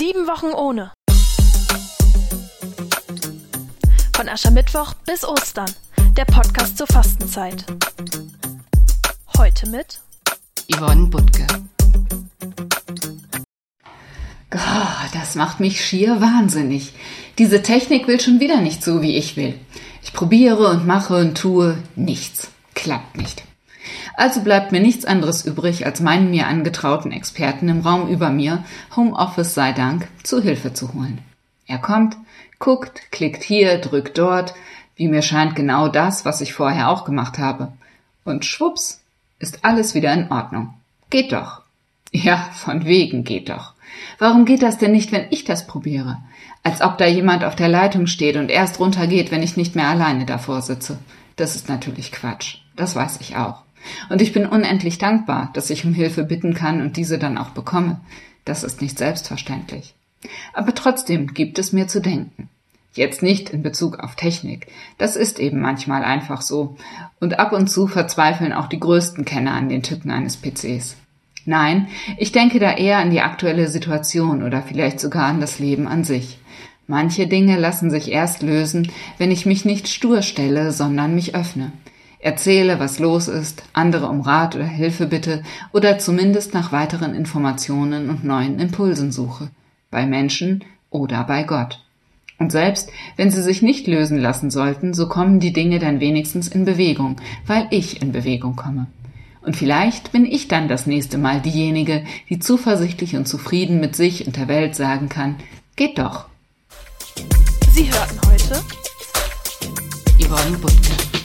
Sieben Wochen ohne. Von Aschermittwoch bis Ostern. Der Podcast zur Fastenzeit. Heute mit Yvonne Butke. Oh, das macht mich schier wahnsinnig. Diese Technik will schon wieder nicht so, wie ich will. Ich probiere und mache und tue nichts. Klappt nicht. Also bleibt mir nichts anderes übrig, als meinen mir angetrauten Experten im Raum über mir, Homeoffice sei Dank, zu Hilfe zu holen. Er kommt, guckt, klickt hier, drückt dort, wie mir scheint genau das, was ich vorher auch gemacht habe. Und schwupps, ist alles wieder in Ordnung. Geht doch. Ja, von wegen geht doch. Warum geht das denn nicht, wenn ich das probiere? Als ob da jemand auf der Leitung steht und erst runtergeht, wenn ich nicht mehr alleine davor sitze. Das ist natürlich Quatsch. Das weiß ich auch. Und ich bin unendlich dankbar, dass ich um Hilfe bitten kann und diese dann auch bekomme. Das ist nicht selbstverständlich. Aber trotzdem gibt es mir zu denken. Jetzt nicht in Bezug auf Technik. Das ist eben manchmal einfach so. Und ab und zu verzweifeln auch die größten Kenner an den Tücken eines PCs. Nein, ich denke da eher an die aktuelle Situation oder vielleicht sogar an das Leben an sich. Manche Dinge lassen sich erst lösen, wenn ich mich nicht stur stelle, sondern mich öffne. Erzähle, was los ist, andere um Rat oder Hilfe bitte oder zumindest nach weiteren Informationen und neuen Impulsen suche. Bei Menschen oder bei Gott. Und selbst wenn sie sich nicht lösen lassen sollten, so kommen die Dinge dann wenigstens in Bewegung, weil ich in Bewegung komme. Und vielleicht bin ich dann das nächste Mal diejenige, die zuversichtlich und zufrieden mit sich und der Welt sagen kann, geht doch. Sie hörten heute Yvonne Butke.